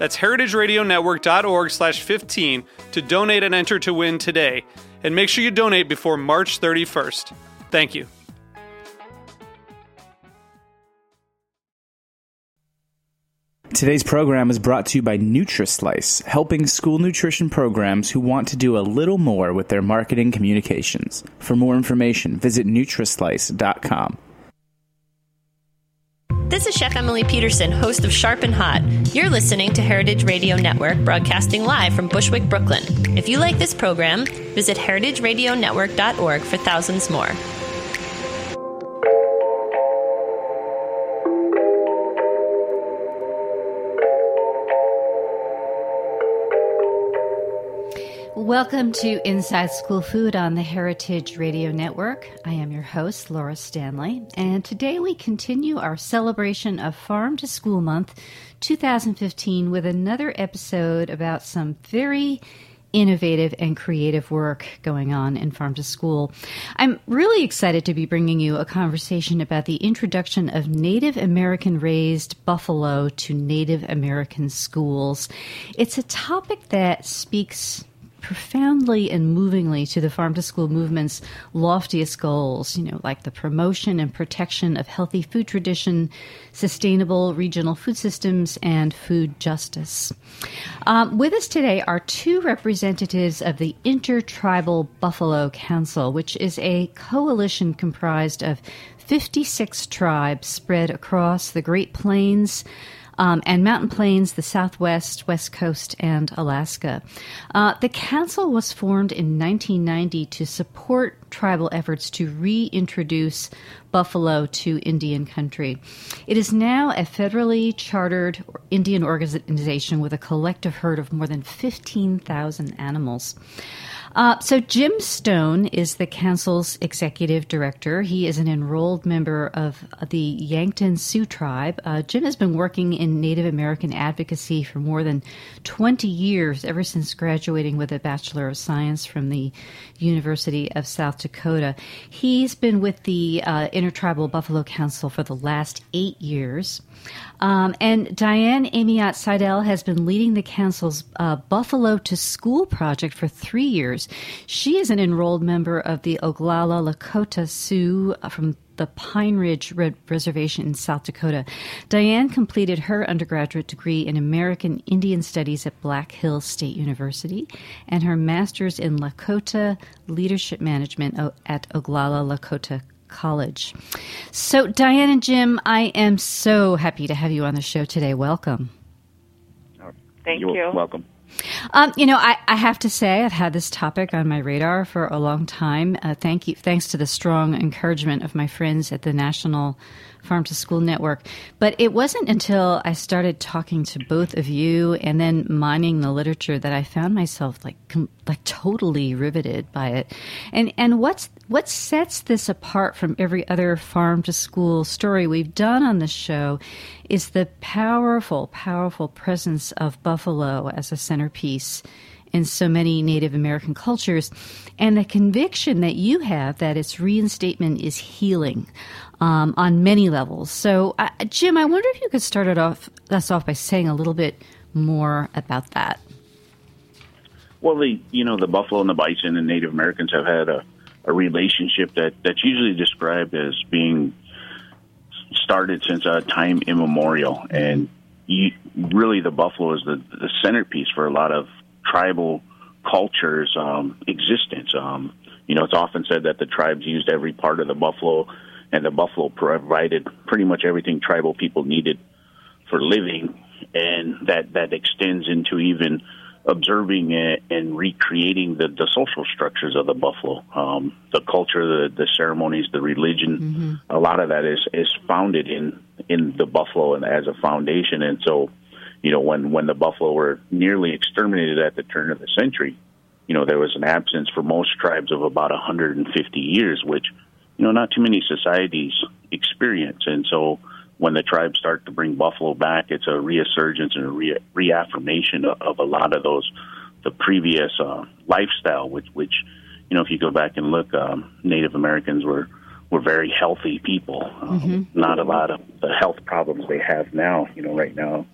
That's heritageradionetwork.org slash 15 to donate and enter to win today. And make sure you donate before March 31st. Thank you. Today's program is brought to you by NutriSlice, helping school nutrition programs who want to do a little more with their marketing communications. For more information, visit NutriSlice.com. This is Chef Emily Peterson, host of Sharp and Hot. You're listening to Heritage Radio Network, broadcasting live from Bushwick, Brooklyn. If you like this program, visit heritageradionetwork.org for thousands more. Welcome to Inside School Food on the Heritage Radio Network. I am your host, Laura Stanley, and today we continue our celebration of Farm to School Month 2015 with another episode about some very innovative and creative work going on in Farm to School. I'm really excited to be bringing you a conversation about the introduction of Native American raised buffalo to Native American schools. It's a topic that speaks profoundly and movingly to the farm to school movement's loftiest goals, you know, like the promotion and protection of healthy food tradition, sustainable regional food systems, and food justice. Um, with us today are two representatives of the Intertribal Buffalo Council, which is a coalition comprised of 56 tribes spread across the Great Plains um, and mountain plains, the Southwest, West Coast, and Alaska. Uh, the council was formed in 1990 to support tribal efforts to reintroduce buffalo to Indian country. It is now a federally chartered Indian organization with a collective herd of more than 15,000 animals. Uh, so, Jim Stone is the council's executive director. He is an enrolled member of the Yankton Sioux tribe. Uh, Jim has been working in Native American advocacy for more than 20 years, ever since graduating with a Bachelor of Science from the University of South Dakota. He's been with the uh, Intertribal Buffalo Council for the last eight years. Um, and Diane Amiot Seidel has been leading the council's uh, Buffalo to School project for three years. She is an enrolled member of the Oglala Lakota Sioux uh, from the Pine Ridge Red Reservation in South Dakota. Diane completed her undergraduate degree in American Indian Studies at Black Hills State University and her master's in Lakota Leadership Management uh, at Oglala Lakota College. So, Diane and Jim, I am so happy to have you on the show today. Welcome. Thank You're you. welcome. Um, you know, I, I, have to say, I've had this topic on my radar for a long time. Uh, thank you, thanks to the strong encouragement of my friends at the National Farm to School Network. But it wasn't until I started talking to both of you and then mining the literature that I found myself like com- like totally riveted by it. And and what's what sets this apart from every other farm to school story we've done on the show is the powerful, powerful presence of buffalo as a centerpiece in so many Native American cultures, and the conviction that you have that its reinstatement is healing um, on many levels. So, uh, Jim, I wonder if you could start it off us off by saying a little bit more about that. Well, the you know the buffalo and the bison and Native Americans have had a, a relationship that that's usually described as being started since a time immemorial, and you, really the buffalo is the, the centerpiece for a lot of tribal cultures' um, existence. Uh, Um, you know, it's often said that the tribes used every part of the buffalo, and the buffalo provided pretty much everything tribal people needed for living, and that that extends into even observing and recreating the, the social structures of the buffalo, um, the culture, the, the ceremonies, the religion. Mm-hmm. A lot of that is is founded in in the buffalo and as a foundation. And so, you know, when when the buffalo were nearly exterminated at the turn of the century, you know, there was an absence for most tribes of about 150 years, which you know not too many societies experience. And so when the tribes start to bring buffalo back, it's a resurgence and a re- reaffirmation of, of a lot of those the previous uh, lifestyle, which which you know if you go back and look, um, Native Americans were were very healthy people. Um, mm-hmm. Not a lot of the health problems they have now. You know, right now,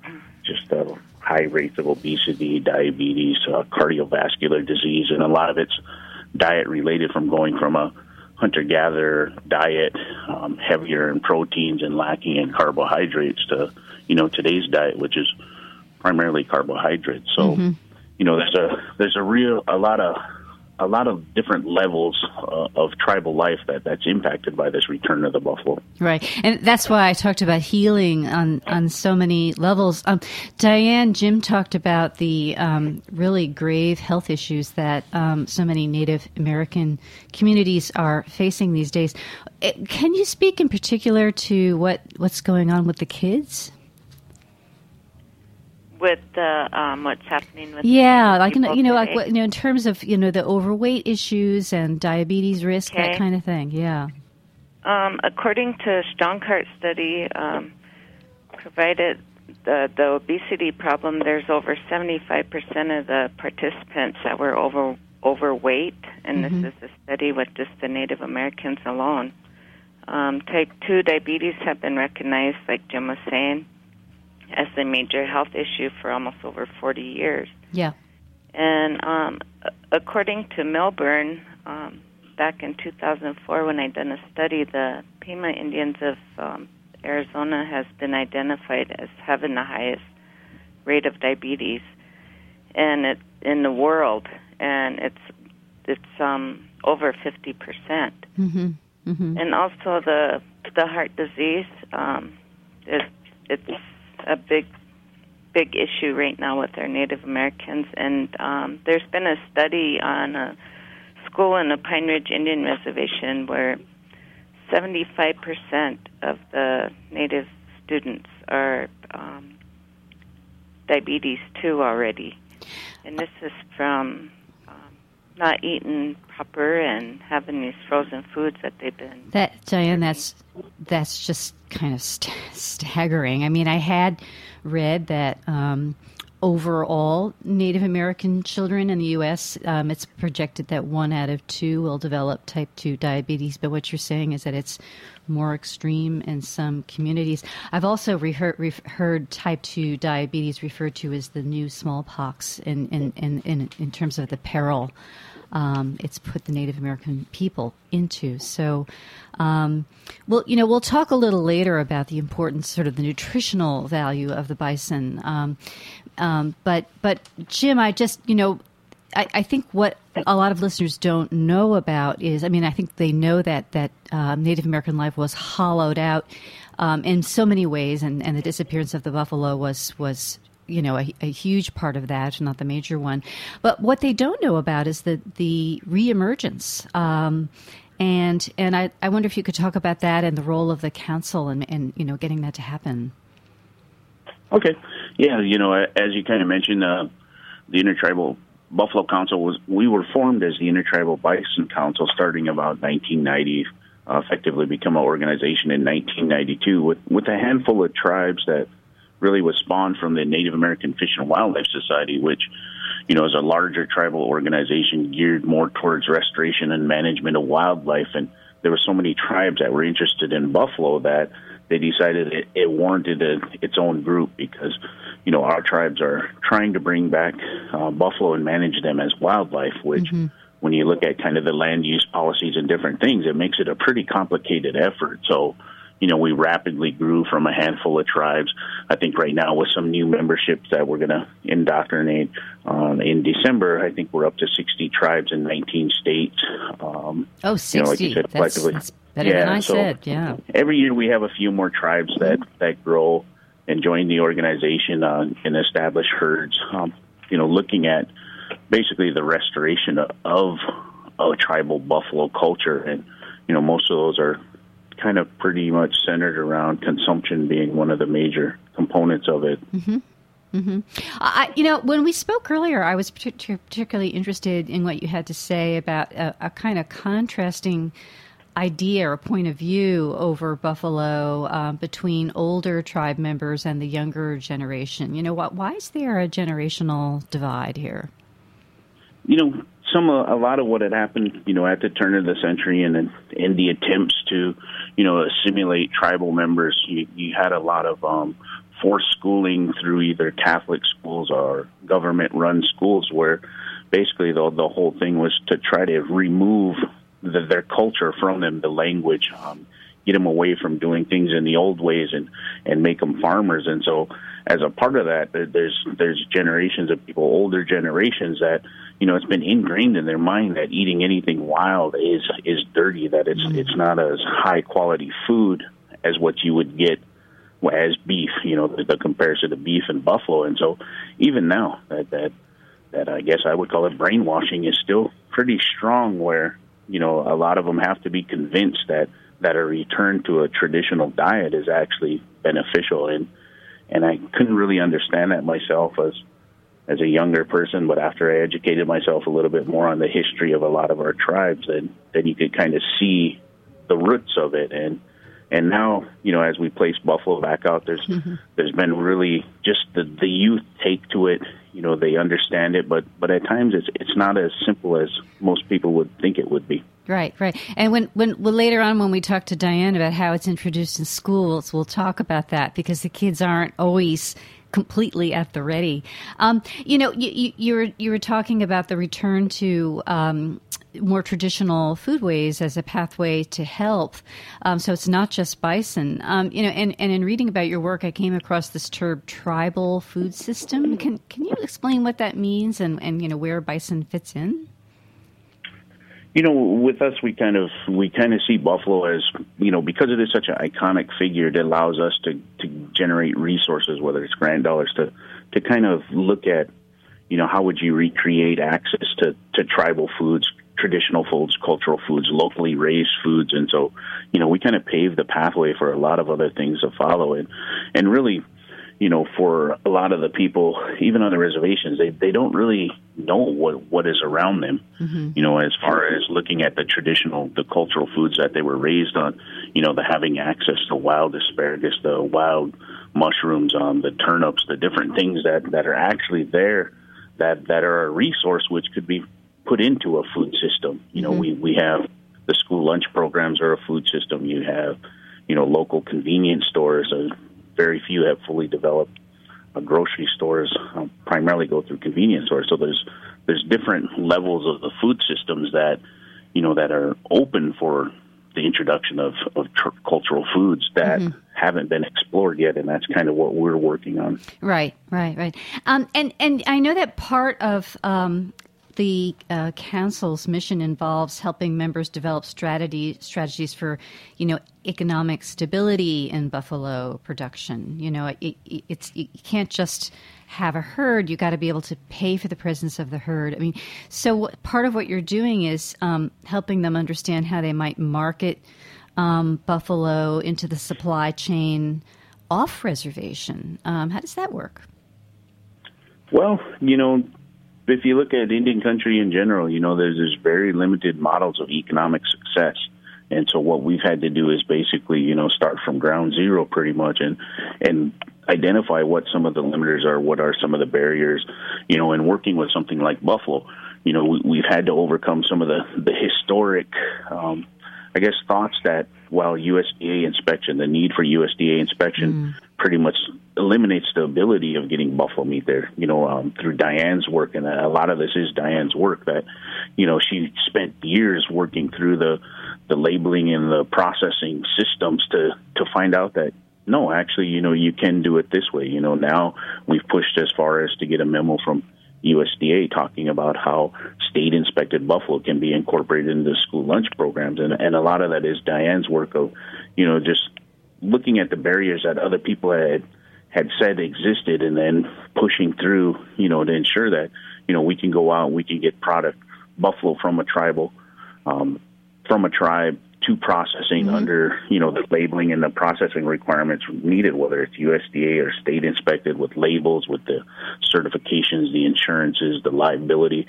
just uh, high rates of obesity, diabetes, uh, cardiovascular disease, and a lot of it's diet related from going from a hunter gatherer diet, um, heavier in proteins and lacking in carbohydrates to, you know, today's diet, which is primarily carbohydrates. So, mm-hmm. you know, there's a there's a real a lot of a lot of different levels uh, of tribal life that that's impacted by this return of the buffalo. Right, and that's why I talked about healing on on so many levels. Um, Diane, Jim talked about the um, really grave health issues that um, so many Native American communities are facing these days. Eh, can you speak in particular to what what's going on with the kids? With the um, what's happening with yeah, like you know, you know like what, you know, in terms of you know the overweight issues and diabetes risk, okay. that kind of thing. Yeah. Um, according to Strongheart study, um, provided the the obesity problem, there's over 75 percent of the participants that were over overweight, and mm-hmm. this is a study with just the Native Americans alone. Um, type 2 diabetes have been recognized, like Jim was saying as a major health issue for almost over 40 years. Yeah. And um, according to Melbourne, um, back in 2004, when I done a study, the Pima Indians of um, Arizona has been identified as having the highest rate of diabetes, and it in the world, and it's it's um, over 50 percent. Mm-hmm. Mm-hmm. And also the the heart disease, um, it, it's a big big issue right now with our Native Americans, and um, there's been a study on a school in the Pine Ridge Indian Reservation where 75% of the Native students are um, diabetes two already, and this is from not eating proper and having these frozen foods that they've been. That Diane, that's that's just kind of st- staggering. I mean, I had read that um, overall Native American children in the U.S., um, it's projected that one out of two will develop type two diabetes. But what you're saying is that it's more extreme in some communities. I've also reheard, re- heard type 2 diabetes referred to as the new smallpox in, in, in, in, in terms of the peril um, it's put the Native American people into. So, um, well, you know, we'll talk a little later about the importance, sort of the nutritional value of the bison. Um, um but, but Jim, I just, you know, I, I, think what a lot of listeners don't know about is, I mean, I think they know that that uh, Native American life was hollowed out um, in so many ways, and, and the disappearance of the buffalo was was you know a, a, huge part of that, not the major one. But what they don't know about is the the reemergence. Um, and and I, I wonder if you could talk about that and the role of the council and, and you know getting that to happen. Okay, yeah, you know, as you kind of mentioned, uh, the Intertribal Buffalo Council was we were formed as the Intertribal Bison Council starting about 1990, uh, effectively become an organization in 1992 with with a handful of tribes that really was spawned from the Native American Fish and Wildlife Society, which you know is a larger tribal organization geared more towards restoration and management of wildlife. And there were so many tribes that were interested in buffalo that they decided it, it warranted a, its own group because you know our tribes are trying to bring back uh, buffalo and manage them as wildlife, which. Mm-hmm. When you look at kind of the land use policies and different things, it makes it a pretty complicated effort. So, you know, we rapidly grew from a handful of tribes. I think right now with some new memberships that we're going to indoctrinate um, in December, I think we're up to 60 tribes in 19 states. Um, oh, 60. You know, like you said, that's, that's better yeah, than I so said, yeah. Every year we have a few more tribes that, that grow and join the organization uh, and establish herds, um, you know, looking at basically the restoration of, of a tribal buffalo culture. And, you know, most of those are kind of pretty much centered around consumption being one of the major components of it. Mm-hmm. Mm-hmm. I, you know, when we spoke earlier, I was particularly interested in what you had to say about a, a kind of contrasting idea or point of view over Buffalo uh, between older tribe members and the younger generation. You know, what? Why is there a generational divide here? You know, some a lot of what had happened, you know, at the turn of the century, and in the attempts to, you know, assimilate tribal members, you, you had a lot of um, forced schooling through either Catholic schools or government-run schools, where basically the the whole thing was to try to remove the, their culture from them, the language, um, get them away from doing things in the old ways, and and make them farmers. And so, as a part of that, there's there's generations of people, older generations that you know it's been ingrained in their mind that eating anything wild is is dirty, that it's mm-hmm. it's not as high quality food as what you would get as beef. You know, the, the comparison to beef and buffalo, and so even now that that that I guess I would call it brainwashing is still pretty strong where you know, a lot of them have to be convinced that that a return to a traditional diet is actually beneficial and and I couldn't really understand that myself as as a younger person, but after I educated myself a little bit more on the history of a lot of our tribes, then then you could kind of see the roots of it. And and now you know as we place buffalo back out there's mm-hmm. there's been really just the the youth take to it you know they understand it but but at times it's it's not as simple as most people would think it would be. Right right. And when when well, later on when we talk to diane about how it's introduced in schools we'll talk about that because the kids aren't always completely at the ready. Um, you know, you, you, you, were you were talking about the return to um, more traditional foodways as a pathway to health. Um, so it's not just bison. Um, you know, and, and in reading about your work, I came across this term tribal food system. Can can you explain what that means and, and you know where bison fits in? You know, with us, we kind of we kind of see buffalo as you know because it is such an iconic figure. It allows us to to generate resources, whether it's grant dollars, to to kind of look at you know how would you recreate access to to tribal foods traditional foods, cultural foods, locally raised foods, and so you know we kind of pave the pathway for a lot of other things to follow. And and really, you know, for a lot of the people, even on the reservations, they they don't really know what what is around them. Mm-hmm. You know, as far as looking at the traditional, the cultural foods that they were raised on. You know, the having access to wild asparagus, the wild mushrooms, um, the turnips, the different things that that are actually there that that are a resource which could be put into a food system. You know, mm-hmm. we we have the school lunch programs are a food system. You have, you know, local convenience stores. Very few have fully developed uh, grocery stores. Uh, primarily go through convenience stores. So there's there's different levels of the food systems that you know that are open for the introduction of, of tr- cultural foods that mm-hmm. haven't been explored yet, and that's kind of what we're working on. Right, right, right. Um, and and I know that part of um, the uh, council's mission involves helping members develop strategy strategies for, you know, economic stability in buffalo production. You know, it, it, it's you can't just have a herd; you got to be able to pay for the presence of the herd. I mean, so part of what you're doing is um, helping them understand how they might market um, buffalo into the supply chain off reservation. Um, how does that work? Well, you know, if you look at Indian country in general, you know, there's, there's very limited models of economic success. And so what we've had to do is basically, you know, start from ground zero pretty much and, and identify what some of the limiters are, what are some of the barriers, you know, and working with something like Buffalo, you know, we, we've had to overcome some of the, the historic, um, I guess, thoughts that while USDA inspection, the need for USDA inspection mm. Pretty much eliminates the ability of getting buffalo meat there. You know, um, through Diane's work, and a lot of this is Diane's work. That you know she spent years working through the the labeling and the processing systems to to find out that no, actually, you know, you can do it this way. You know, now we've pushed as far as to get a memo from USDA talking about how state inspected buffalo can be incorporated into school lunch programs. And, and a lot of that is Diane's work of, you know, just looking at the barriers that other people had had said existed and then pushing through, you know, to ensure that, you know, we can go out, we can get product buffalo from a tribal, um, from a tribe to processing mm-hmm. under you know the labeling and the processing requirements needed, whether it's USDA or state inspected with labels, with the certifications, the insurances, the liability,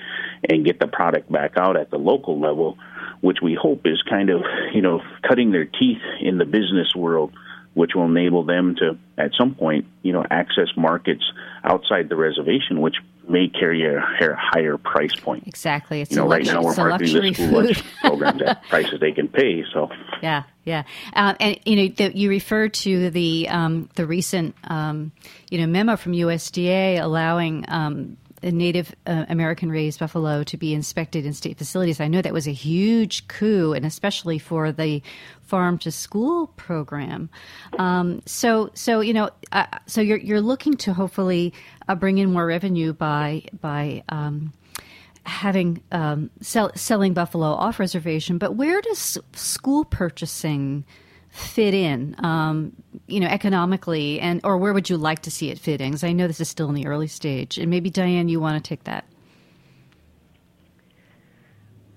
and get the product back out at the local level, which we hope is kind of you know cutting their teeth in the business world which will enable them to, at some point, you know, access markets outside the reservation, which may carry a higher price point. Exactly. It's you know, right now we're marketing the school programs at prices they can pay. So yeah, yeah, uh, and you know the, you refer to the um, the recent um, you know memo from USDA allowing. Um, Native uh, American raised buffalo to be inspected in state facilities. I know that was a huge coup, and especially for the farm to school program. Um, so, so you know, uh, so you're you're looking to hopefully uh, bring in more revenue by by um, having um, sell, selling buffalo off reservation. But where does school purchasing fit in? Um, you know, economically, and or where would you like to see it fit in? Because I know this is still in the early stage, and maybe Diane, you want to take that.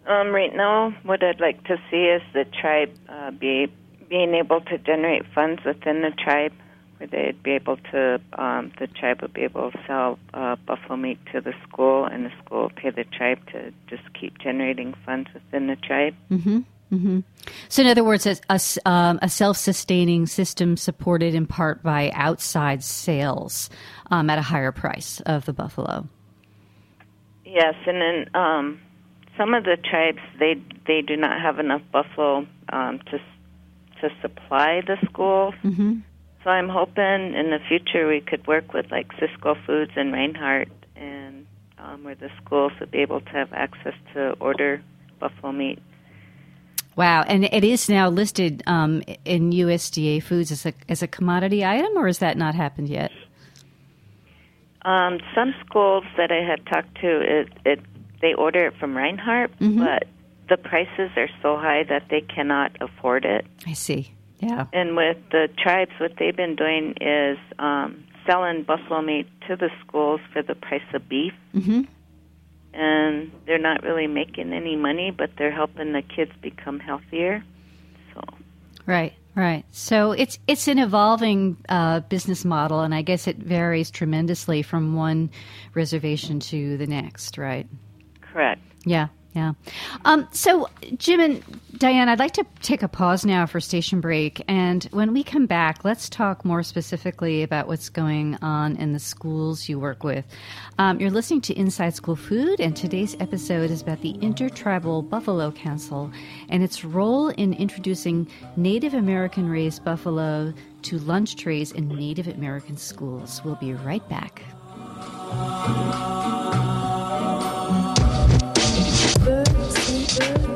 Um, right now, what I'd like to see is the tribe uh, be being able to generate funds within the tribe, where they'd be able to, um, the tribe would be able to sell uh, buffalo meat to the school, and the school would pay the tribe to just keep generating funds within the tribe. Mm-hmm. Mm-hmm. So, in other words, a, a, um, a, self-sustaining system supported in part by outside sales um, at a higher price of the buffalo. Yes, and then um, some of the tribes they they do not have enough buffalo um, to to supply the schools. Mm-hmm. So I'm hoping in the future we could work with like Sysco Foods and Reinhart, and um, where the schools would be able to have access to order buffalo meat. Wow, and it is now listed um, in USDA foods as a as a commodity item, or has that not happened yet? Um, some schools that I had talked to, it, it they order it from Reinhart, mm-hmm. but the prices are so high that they cannot afford it. I see. Yeah. And with the tribes, what they've been doing is um, selling buffalo meat to the schools for the price of beef. Mm-hmm. And they're not really making any money, but they're helping the kids become healthier. So. Right. Right. So it's it's an evolving uh, business model, and I guess it varies tremendously from one reservation to the next. Right. Correct. Yeah. Yeah. Um, so, Jim and Diane, I'd like to take a pause now for station break. And when we come back, let's talk more specifically about what's going on in the schools you work with. Um, you're listening to Inside School Food, and today's episode is about the Intertribal Buffalo Council and its role in introducing Native American raised buffalo to lunch trays in Native American schools. We'll be right back. Thank you.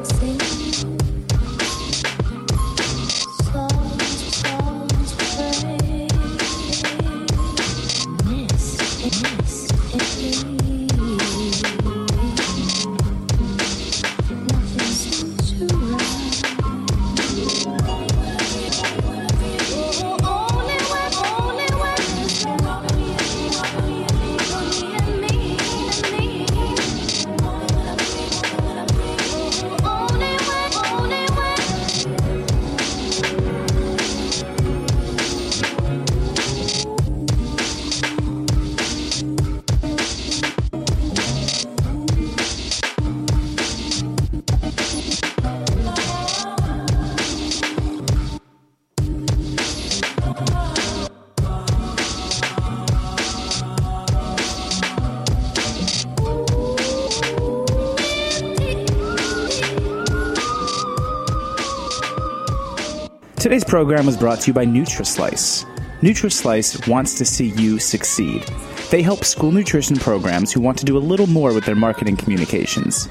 Today's program was brought to you by NutriSlice. NutriSlice wants to see you succeed. They help school nutrition programs who want to do a little more with their marketing communications.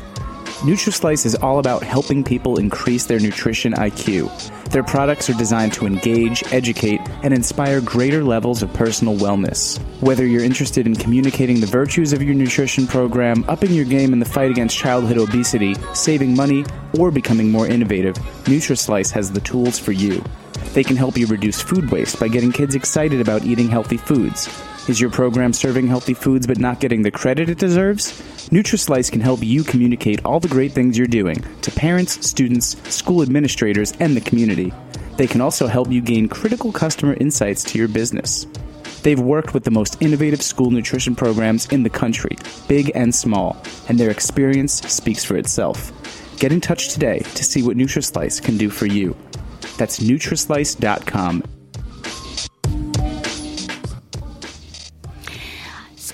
NutriSlice is all about helping people increase their nutrition IQ. Their products are designed to engage, educate, and inspire greater levels of personal wellness. Whether you're interested in communicating the virtues of your nutrition program, upping your game in the fight against childhood obesity, saving money, or becoming more innovative, NutriSlice has the tools for you. They can help you reduce food waste by getting kids excited about eating healthy foods. Is your program serving healthy foods but not getting the credit it deserves? NutriSlice can help you communicate all the great things you're doing to parents, students, school administrators, and the community. They can also help you gain critical customer insights to your business. They've worked with the most innovative school nutrition programs in the country, big and small, and their experience speaks for itself. Get in touch today to see what NutriSlice can do for you. That's Nutrislice.com.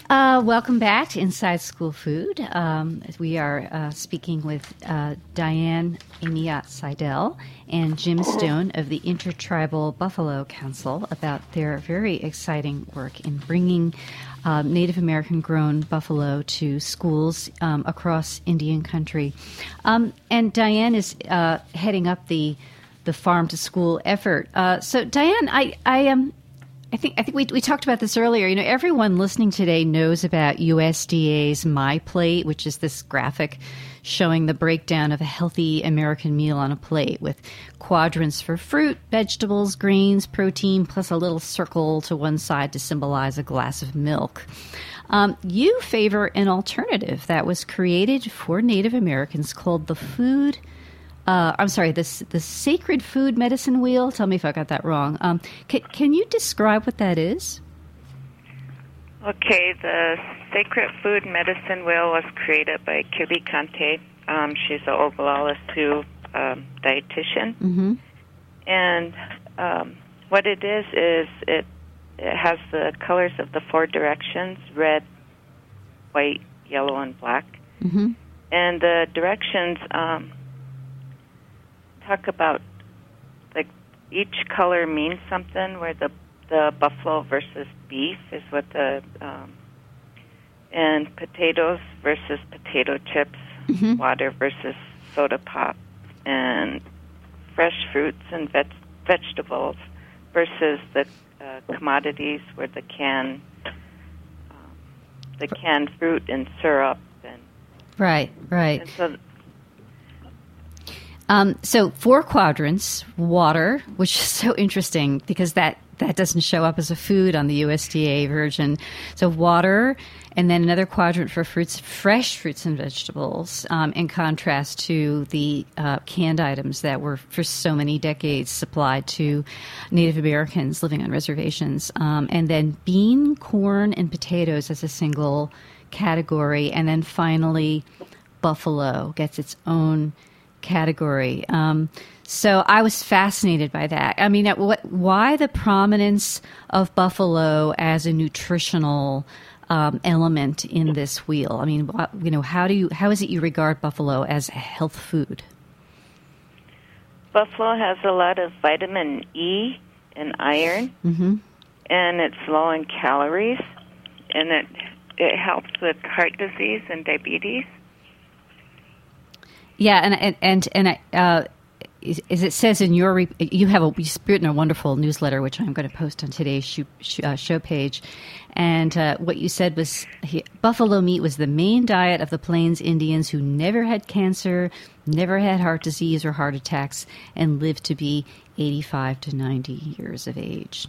Uh, welcome back to Inside School Food. Um, we are uh, speaking with uh, Diane Amiot Seidel and Jim Stone of the Intertribal Buffalo Council about their very exciting work in bringing um, Native American grown buffalo to schools um, across Indian country. Um, and Diane is uh, heading up the the farm to school effort. Uh, so, Diane, I, I am. I think I think we, we talked about this earlier. You know, everyone listening today knows about USDA's My Plate, which is this graphic showing the breakdown of a healthy American meal on a plate with quadrants for fruit, vegetables, grains, protein, plus a little circle to one side to symbolize a glass of milk. Um, you favor an alternative that was created for Native Americans called the Food uh, I'm sorry, this the sacred food medicine wheel. Tell me if I got that wrong. Um, can, can you describe what that is? Okay, the sacred food medicine wheel was created by Kirby Kante. Um, she's an Oglala Sioux um, dietitian, mm-hmm. and um, what it is is it it has the colors of the four directions: red, white, yellow, and black. Mm-hmm. And the directions um, talk about like each color means something. Where the the buffalo versus beef is what the um, and potatoes versus potato chips, mm-hmm. water versus soda pop, and fresh fruits and veg- vegetables versus the uh, commodities where the can um, the canned fruit and syrup and right right and so um, so four quadrants: water, which is so interesting because that that doesn't show up as a food on the USDA version. So water, and then another quadrant for fruits, fresh fruits and vegetables, um, in contrast to the uh, canned items that were for so many decades supplied to Native Americans living on reservations. Um, and then bean, corn, and potatoes as a single category, and then finally buffalo gets its own category. Um, so I was fascinated by that. I mean, what, why the prominence of buffalo as a nutritional um, element in this wheel? I mean, you know, how do you how is it you regard buffalo as a health food? Buffalo has a lot of vitamin E and iron, mm-hmm. and it's low in calories, and it it helps with heart disease and diabetes. Yeah, and and and, and uh, as it says in your you have a you've written a wonderful newsletter which I'm going to post on today's show, uh, show page, and uh, what you said was he, buffalo meat was the main diet of the Plains Indians who never had cancer, never had heart disease or heart attacks, and lived to be 85 to 90 years of age.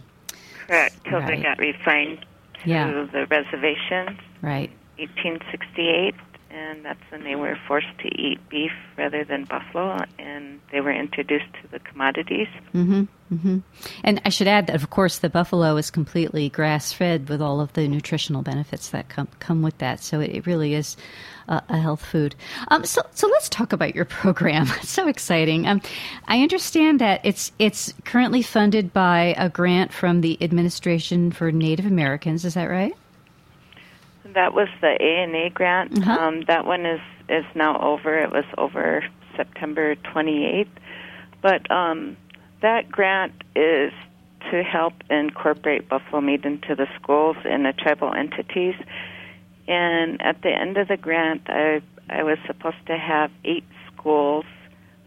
Correct. Till right. they got refined yeah. to the reservation. Right. 1868 and that's when they were forced to eat beef rather than buffalo, and they were introduced to the commodities. Mm-hmm, mm-hmm. And I should add that, of course, the buffalo is completely grass fed with all of the nutritional benefits that come come with that. So it, really is a, a, health food. Um, so, so let's talk about your program. It's so exciting. Um, I understand that it's it's currently funded by a grant from the Administration for Native Americans. Is that right? That was the ANA grant. Uh-huh. Um, that one is is now over. It was over September 28th. But um, that grant is to help incorporate buffalo meat into the schools and the tribal entities. And at the end of the grant, I I was supposed to have eight schools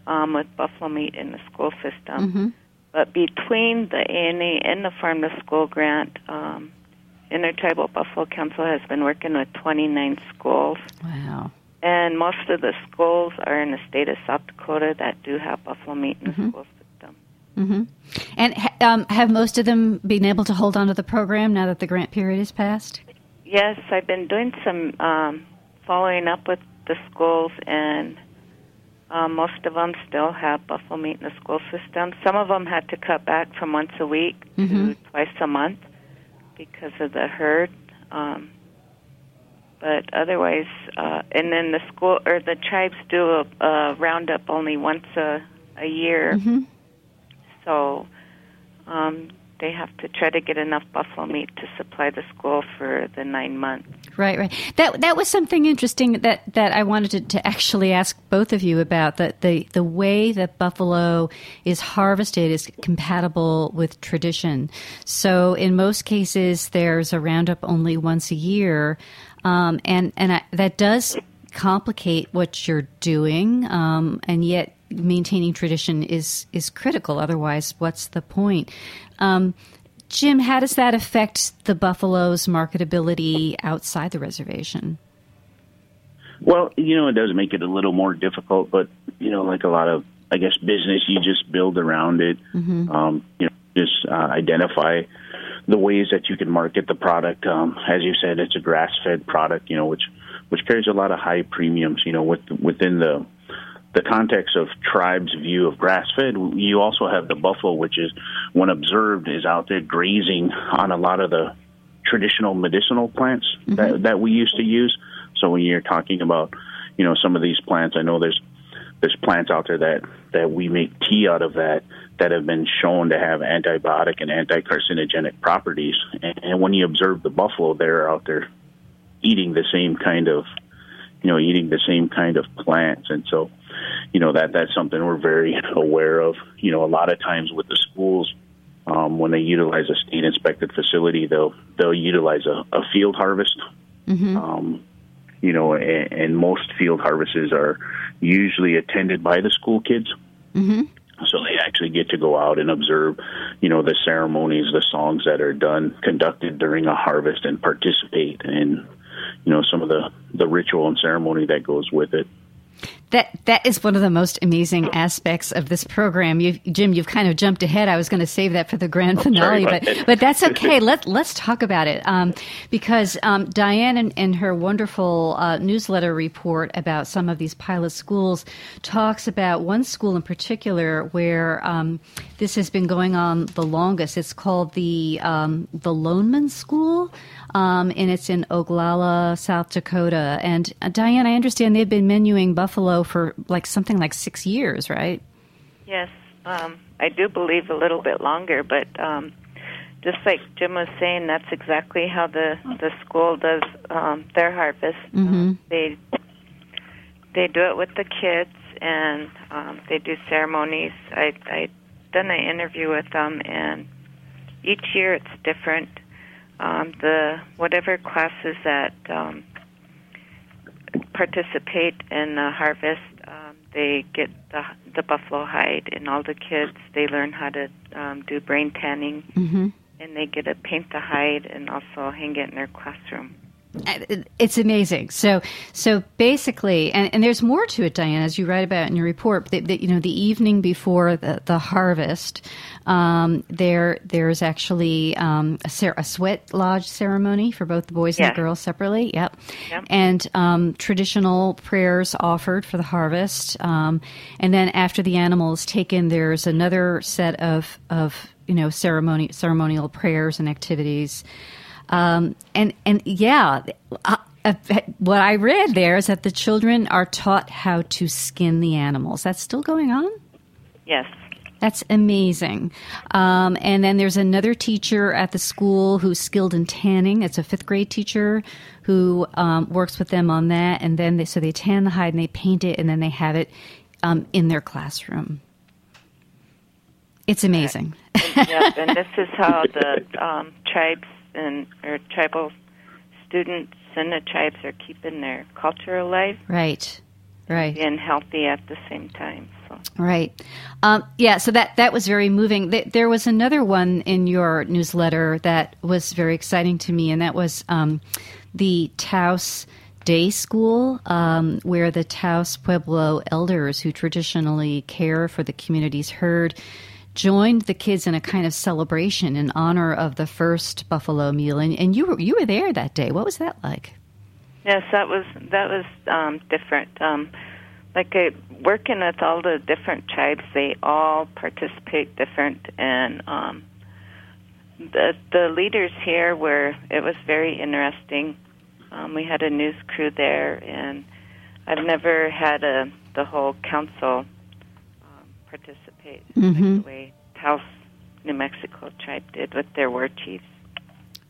um, with buffalo meat in the school system. Mm-hmm. But between the ANA and the Farm to School grant, um, Intertribal Buffalo Council has been working with 29 schools. Wow. And most of the schools are in the state of South Dakota that do have buffalo meat in the Mm-hmm. school system. hmm And ha- um, have most of them been able to hold on to the program now that the grant period is passed? Yes, I've been doing some um, following up with the schools, and um, most of them still have buffalo meat in the school system. Some of them had to cut back from once a week to twice a month because of the herd. Um, but otherwise, uh, and then the school or the tribes do a, a roundup only once a a year, so um, they have to try to get enough buffalo meat to supply the school for the nine months. Right, right. That that was something interesting that, that I wanted to, to actually ask both of you about. That the the way that buffalo is harvested is compatible with tradition. So in most cases, there's a roundup only once a year, um, and and I, that does complicate what you're doing, um, and yet maintaining tradition is is critical. Otherwise, what's the point? Um, Jim, how does that affect the buffalo's marketability outside the reservation? Well, you know, it does make it a little more difficult, but you know, like a lot of, I guess, business, you just build around it. Um, you know, just uh, identify the ways that you can market the product. Um, as you said, it's a grass-fed product, you know, which which carries a lot of high premiums. You know, with, within the the context of tribes' view of grass-fed, you also have the buffalo, which is, when observed, is out there grazing on a lot of the traditional medicinal plants that, mm-hmm. that we used to use. So when you're talking about, you know, some of these plants, I know there's there's plants out there that that we make tea out of that that have been shown to have antibiotic and anti-carcinogenic properties. And, and when you observe the buffalo, they're out there eating the same kind of, you know, eating the same kind of plants, and so, you know, that that's something we're very aware of. You know, a lot of times with the schools, um, when they utilize a state inspected facility, they'll they'll utilize a, a field harvest. Um, you know, and, and most field harvests are usually attended by the school kids. Mm-hmm. So they actually get to go out and observe, you know, the ceremonies, the songs that are done, conducted during a harvest, and participate in, you know, some of the the ritual and ceremony that goes with it. That that is one of the most amazing aspects of this program. You, Jim, you've kind of jumped ahead. I was going to save that for the grand finale, but but that's okay. Let let's talk about it um, because um, Diane, in, in her wonderful uh, newsletter report about some of these pilot schools, talks about one school in particular where um, this has been going on the longest. It's called the um, the Loneman School. Um, and it's in Oglala, South Dakota. And uh, Diane, I understand they've been menuing buffalo for like something like six years, right? Yes, um, I do believe a little bit longer, but um, just like Jim was saying, that's exactly how the the school does um, their harvest. Um, they they do it with the kids, and um, they do ceremonies. I I done an interview with them, and each year it's different. Um, the whatever classes that um, participate in the harvest, um, they get the the buffalo hide, and all the kids they learn how to um, do brain tanning, Mm-hmm. and they get to paint the hide and also hang it in their classroom. It's amazing. So, so basically, and, and there's more to it, Diane, as you write about in your report. That, that you know, the evening before the, the harvest, um, there there's actually um, a, a sweat lodge ceremony for both the boys and the girls separately. Yep, Yep. and um, traditional prayers offered for the harvest, um, and then after the animal is taken, there's another set of of you know ceremony ceremonial prayers and activities. Um, and and yeah, uh, uh, what I read there is that the children are taught how to skin the animals. That's still going on. Yes. That's amazing. Um, and then there's another teacher at the school who's skilled in tanning. It's a fifth grade teacher who um, works with them on that. And then they, so they tan the hide and they paint it, and then they have it um, in their classroom. It's amazing. yep, and this is how the um, tribes and or tribal students and the tribes are keeping their culture alive, right, right, and healthy at the same time. So. Right. Um, yeah. So that that was very moving. There was another one in your newsletter that was very exciting to me, and that was um, the Taos Day School, um, where the Taos Pueblo elders, who traditionally care for the community's herd, joined the kids in a kind of celebration in honor of the first buffalo meal. And, and you were you were there that day. What was that like? Yes, that was that was um, different. Um, like uh, working with all the different tribes, they all participate different, and um, the the leaders here were. It was very interesting. Um, we had a news crew there, and I've never had a the whole council participate mm-hmm. like the way Taos, New Mexico tribe did with their war chiefs.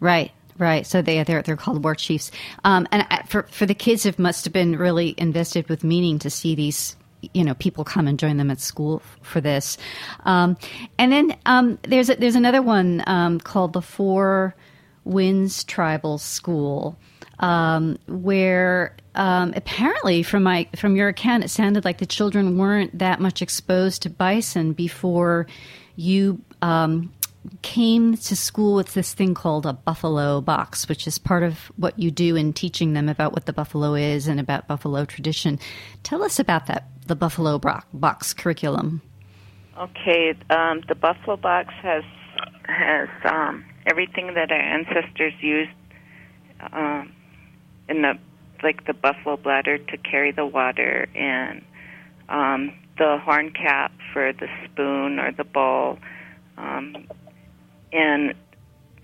Right. Right, so they they're they're called war chiefs, um, and for for the kids, it must have been really invested with meaning to see these you know people come and join them at school for this, um, and then um, there's a, there's another one um, called the Four Winds Tribal School, um, where um, apparently from my from your account, it sounded like the children weren't that much exposed to bison before you um, came to school with this thing called a buffalo box, which is part of what you do in teaching them about what the buffalo is and about buffalo tradition. Tell us about that, the buffalo box curriculum. Okay, um, the buffalo box has has um, everything that our ancestors used um, in the like the buffalo bladder to carry the water and um, the horn cap for the spoon or the bowl. Um, and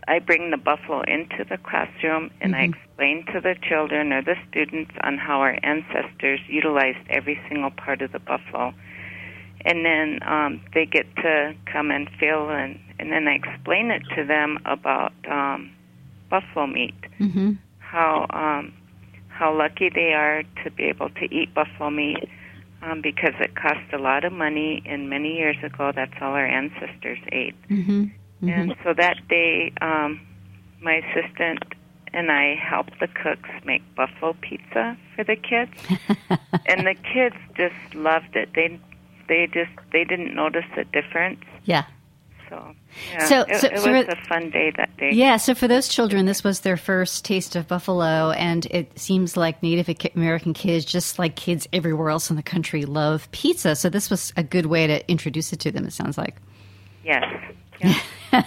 I bring the buffalo into the classroom and mm-hmm. I explain to the children or the students on how our ancestors utilized every single part of the buffalo. And then um, they get to come and feel, and, and then I explain it to them about um, buffalo meat, mm-hmm. How um, how lucky they are to be able to eat buffalo meat, um, because it cost a lot of money, and many years ago, that's all our ancestors ate. Mm-hmm. Mm-hmm. And so that day, um, my assistant and I helped the cooks make buffalo pizza for the kids, and the kids just loved it. They they just they didn't notice the difference. Yeah. So, yeah, so, it, so it so was a fun day that day. Yeah, so for those children, this was their first taste of buffalo, and it seems like Native American kids, just like kids everywhere else in the country, love pizza. So this was a good way to introduce it to them. It sounds like. Yes. Yeah.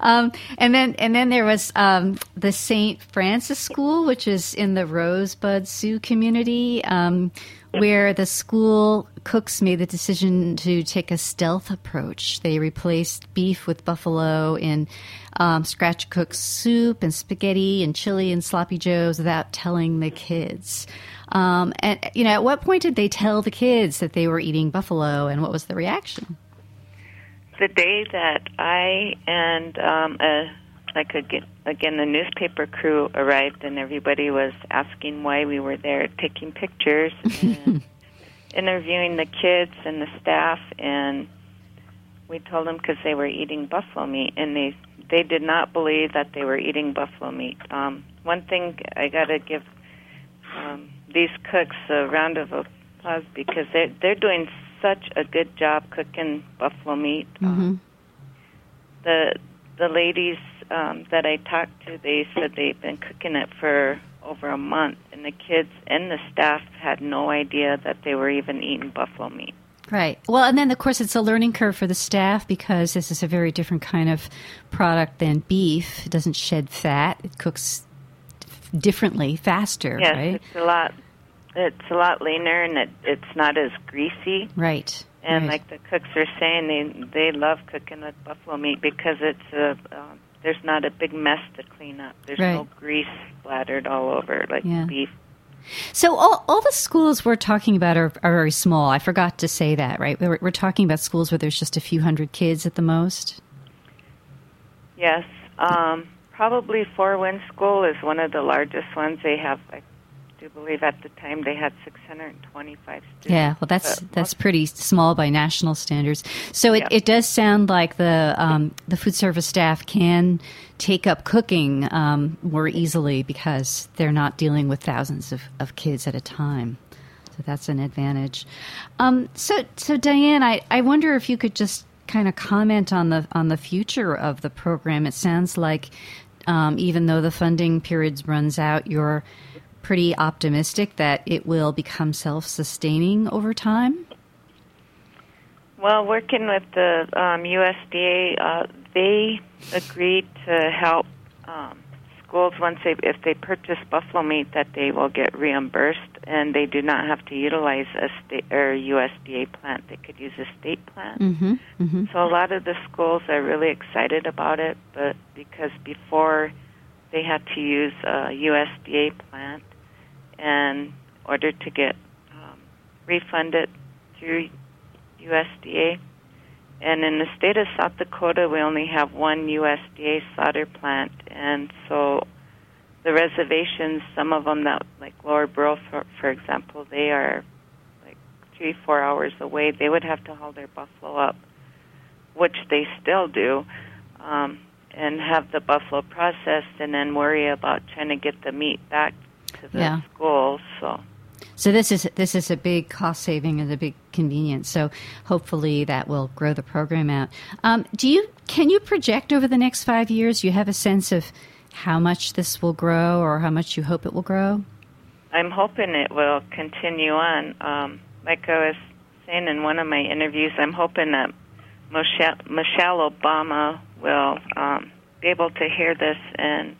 um, and then and then there was um, the St. Francis School, which is in the Rosebud Sioux community, um, where the school cooks made the decision to take a stealth approach. They replaced beef with buffalo in um, scratch cooked soup and spaghetti and chili and sloppy joes without telling the kids. Um, and you know, at what point did they tell the kids that they were eating buffalo, and what was the reaction? the day that I and um, a, like again, again the newspaper crew arrived and everybody was asking why we were there, taking pictures and interviewing the kids and the staff, and we told them because they were eating buffalo meat and they they did not believe that they were eating buffalo meat. Um, one thing I got to give um, these cooks a round of applause because they they're doing such a good job cooking buffalo meat. Mm-hmm. Um, the the ladies um, that I talked to, they said they've been cooking it for over a month, and the kids and the staff had no idea that they were even eating buffalo meat. Right. Well, and then of course it's a learning curve for the staff because this is a very different kind of product than beef. It doesn't shed fat. It cooks differently, faster. Yes, right? it's a lot it's a lot leaner and it, it's not as greasy. Right. And right. like the cooks are saying, they they love cooking with buffalo meat because it's a uh, there's not a big mess to clean up. There's right. no grease splattered all over like yeah. beef. So all, all the schools we're talking about are, are very small. I forgot to say that, right? We're, we're talking about schools where there's just a few hundred kids at the most. Yes, um, probably Four Winds School is one of the largest ones. They have like do believe at the time they had 625 students. Yeah, well, that's that's pretty small by national standards. So it, yeah. it does sound like the um, the food service staff can take up cooking um, more easily because they're not dealing with thousands of, of kids at a time. So that's an advantage. Um, so, so Diane, I, I wonder if you could just kind of comment on the on the future of the program. It sounds like um, even though the funding periods runs out, you're pretty optimistic that it will become self sustaining over time. Well, working with the um, USDA, uh, they agreed to help um, schools once they if they purchase buffalo meat that they will get reimbursed and they do not have to utilize a state or USDA plant. They could use a state plant. Mm-hmm, mm-hmm. So a lot of the schools are really excited about it, but because before they had to use a USDA plant in order to get um, refunded through USDA. And in the state of South Dakota, we only have one USDA slaughter plant, and so the reservations, some of them that, like Lower Brule, for, for example, they are like three, four hours away. They would have to haul their buffalo up, which they still do, um, and have the buffalo processed, and then worry about trying to get the meat back to the yeah. schools. So. So this is this is a big cost saving and a big convenience. So hopefully that will grow the program out. Um, do you can you project over the next five years? You have a sense of how much this will grow or how much you hope it will grow? I'm hoping it will continue on. Um, like I was saying in one of my interviews, I'm hoping that Michelle, Michelle Obama will um, be able to hear this and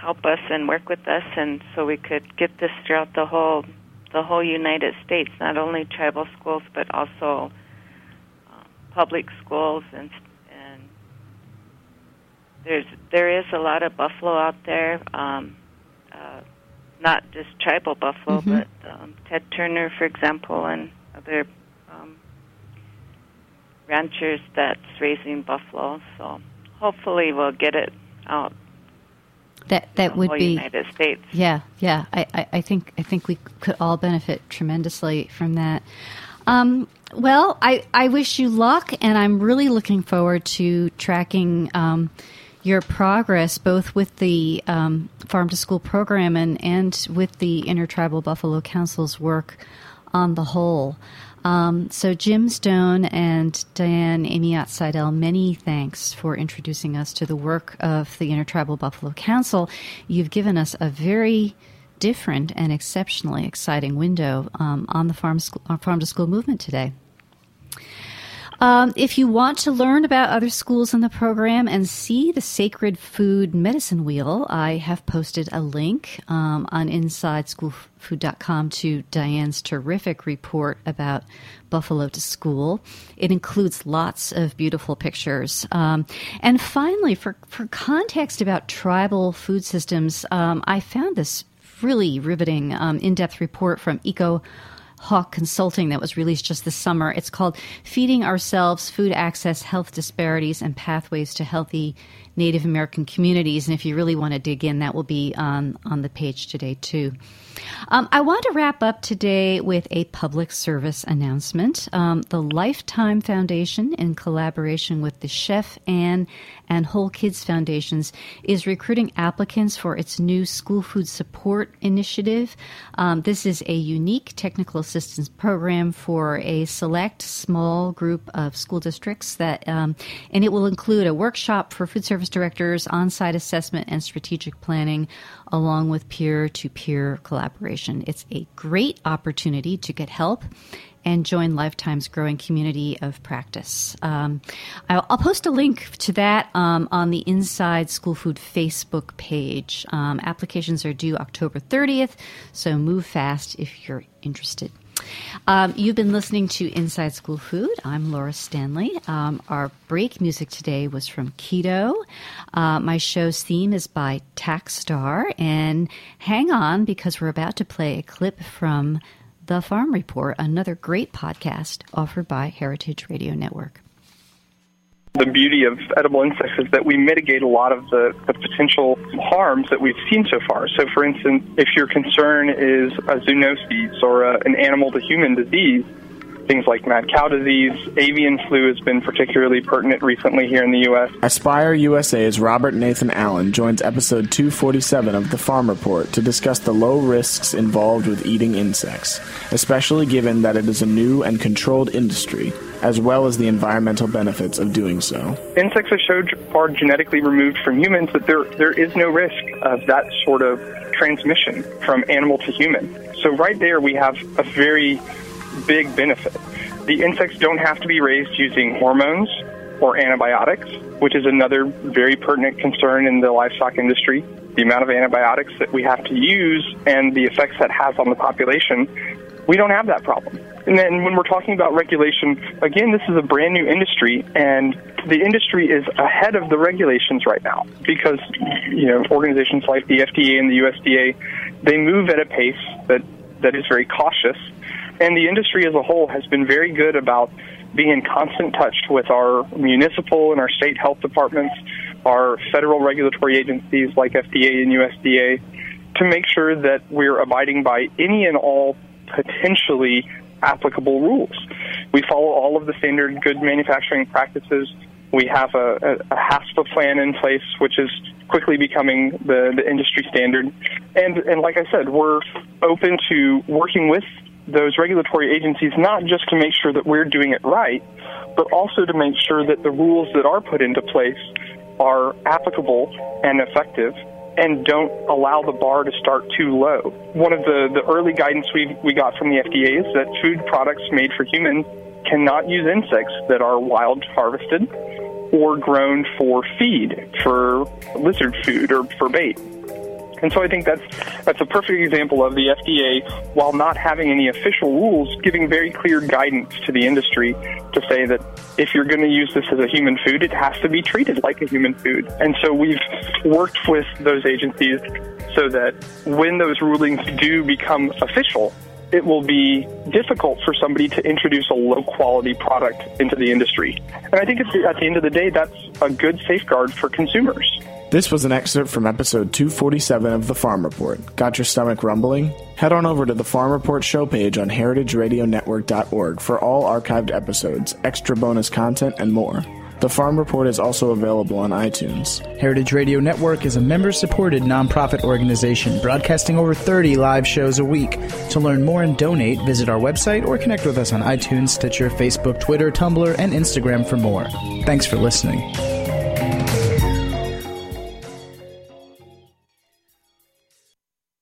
help us and work with us, and so we could get this throughout the whole the whole United States, not only tribal schools but also uh, public schools and and there's there is a lot of buffalo out there, um, uh, not just tribal buffalo, mm-hmm. but um, Ted Turner, for example, and other um, ranchers that's raising buffalo. So hopefully we'll get it out that that would be United States. Yeah, yeah. I, I, I, think I think we could all benefit tremendously from that. Um, well, I, I wish you luck, and I'm really looking forward to tracking um, your progress, both with the um, Farm to School program and, and with the Intertribal Buffalo Council's work on the whole. Um, so, Jim Stone and Diane Amiot Seidel, many thanks for introducing us to the work of the Intertribal Buffalo Council. You've given us a very different and exceptionally exciting window um, on the farm, farm to school movement today. Um, if you want to learn about other schools in the program and see the Sacred Food Medicine Wheel, I have posted a link um, on InsideSchoolFood.com to Diane's terrific report about Buffalo to School. It includes lots of beautiful pictures. Um, and finally, for, for context about tribal food systems, um, I found this really riveting um, in depth report from Echo Hawk Consulting that was released just this summer. It's called Feeding Ourselves Food Access, Health Disparities, and Pathways to Healthy Native American Communities. And if you really want to dig in, that will be on, on the page today, too. Um, I want to wrap up today with a public service announcement. Um, the Lifetime Foundation, in collaboration with the Chef Ann and Whole Kids Foundations, is recruiting applicants for its new school food support initiative. Um, this is a unique technical assistance program for a select small group of school districts that, um, and it will include a workshop for food service directors, on-site assessment, and strategic planning, along with peer-to-peer collaboration. It's a great opportunity to get help and join Lifetime's growing community of practice. Um, I'll, I'll, post a link to that um, on the Inside School Food Facebook page. Um, applications are due October 30th, so move fast if you're interested. Um, you've been listening to Inside School Food. I'm Laura Stanley. Um, our break music today was from Keto. Uh, my show's theme is by Tax Tackstar. And hang on because we're about to play a clip from The Farm Report, another great podcast offered by Heritage Radio Network. The beauty of edible insects is that we mitigate a lot of the, the potential harms that we've seen so far. So, for instance, if your concern is a zoonosis or a, an animal to human disease, things like mad cow disease, avian flu has been particularly pertinent recently here in the U.S. Aspire USA's Robert Nathan Allen joins episode 247 of The Farm Report to discuss the low risks involved with eating insects, especially given that it is a new and controlled industry, as well as the environmental benefits of doing so. Insects are so far genetically removed from humans that there, there is no risk of that sort of transmission from animal to human. So, right there, we have a very big benefit. The insects don't have to be raised using hormones or antibiotics, which is another very pertinent concern in the livestock industry. The amount of antibiotics that we have to use and the effects that has on the population, we don't have that problem. And then when we're talking about regulation, again, this is a brand new industry, and the industry is ahead of the regulations right now because you know organizations like the FDA and the USDA they move at a pace that that is very cautious and the industry as a whole has been very good about being in constant touch with our municipal and our state health departments, our federal regulatory agencies like FDA and USDA, to make sure that we're abiding by any and all potentially applicable rules. We follow all of the standard good manufacturing practices. We have a, a, a HACCP plan in place, which is quickly becoming the, the industry standard. And, and like I said, we're open to working with those regulatory agencies not just to make sure that we're doing it right, but also to make sure that the rules that are put into place are applicable and effective and don't allow the bar to start too low. One of the, the early guidance we, we got from the FDA is that food products made for humans cannot use insects that are wild harvested or grown for feed, for lizard food, or for bait. And so I think that's that's a perfect example of the FDA, while not having any official rules, giving very clear guidance to the industry to say that if you're going to use this as a human food, it has to be treated like a human food. And so we've worked with those agencies so that when those rulings do become official, it will be difficult for somebody to introduce a low quality product into the industry. And I think at the, at the end of the day, that's a good safeguard for consumers. This was an excerpt from episode 247 of The Farm Report. Got your stomach rumbling? Head on over to the Farm Report show page on heritageradionetwork.org for all archived episodes, extra bonus content, and more. The Farm Report is also available on iTunes. Heritage Radio Network is a member supported nonprofit organization broadcasting over 30 live shows a week. To learn more and donate, visit our website or connect with us on iTunes, Stitcher, Facebook, Twitter, Tumblr, and Instagram for more. Thanks for listening.